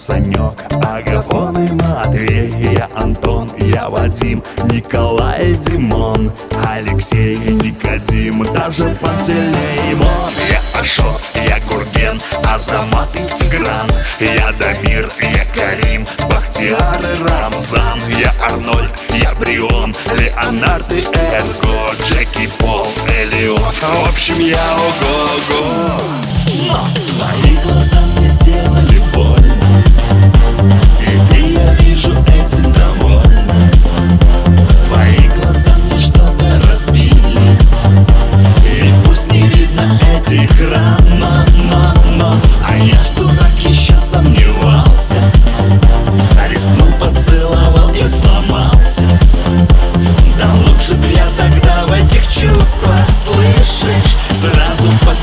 Санек, Агафон и Матвей. Я Антон, я Вадим, Николай Димон Алексей Никодим, даже Пантелеймон. Я Ашот, я Гурген, Азамат и Тигран. Я Дамир, я Карим, Бахтияр и Рамзан. Я Арнольд, я Брион, Леонард и Эрго Джеки Пол, Элиот В общем, я ого-го. Твои глаза мне сделали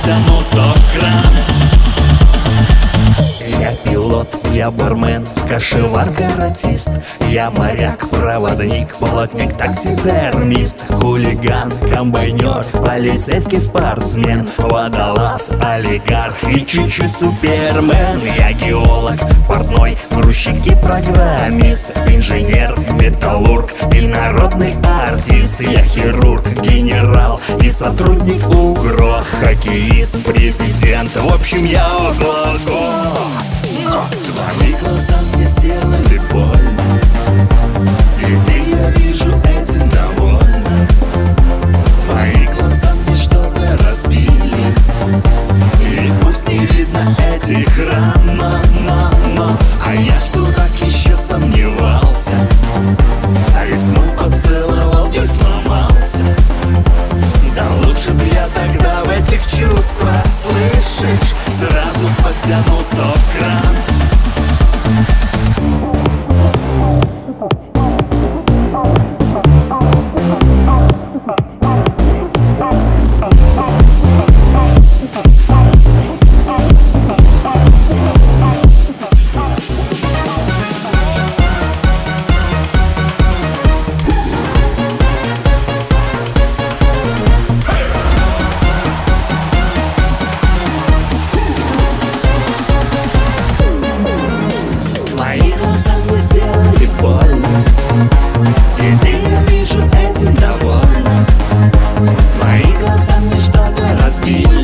сразу подтянул стоп-кран я пилот, я бармен, кошевар, каратист Я моряк, проводник, плотник, таксидермист Хулиган, комбайнер, полицейский спортсмен. Водолаз, олигарх и чуть-чуть супермен. Я геолог, портной, грузчик и программист. Инженер, металлург и народный артист. Я хирург, генерал и сотрудник УГРО Хоккеист, президент, в общем я ого-го Твои глаза мне сделали больно. И ты, я вижу, этим довольна Твои глаза мне что-то разбили. И пусть не видно этих ран Но, но, но. А я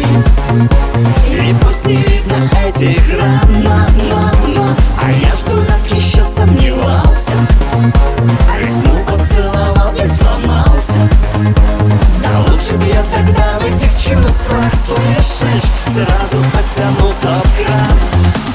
И пусть не видно этих ран, но, но, но А я что так еще сомневался. А Рискнул, поцеловал и сломался. Да лучше б я тогда в этих чувствах, слышишь Сразу подтянул в кран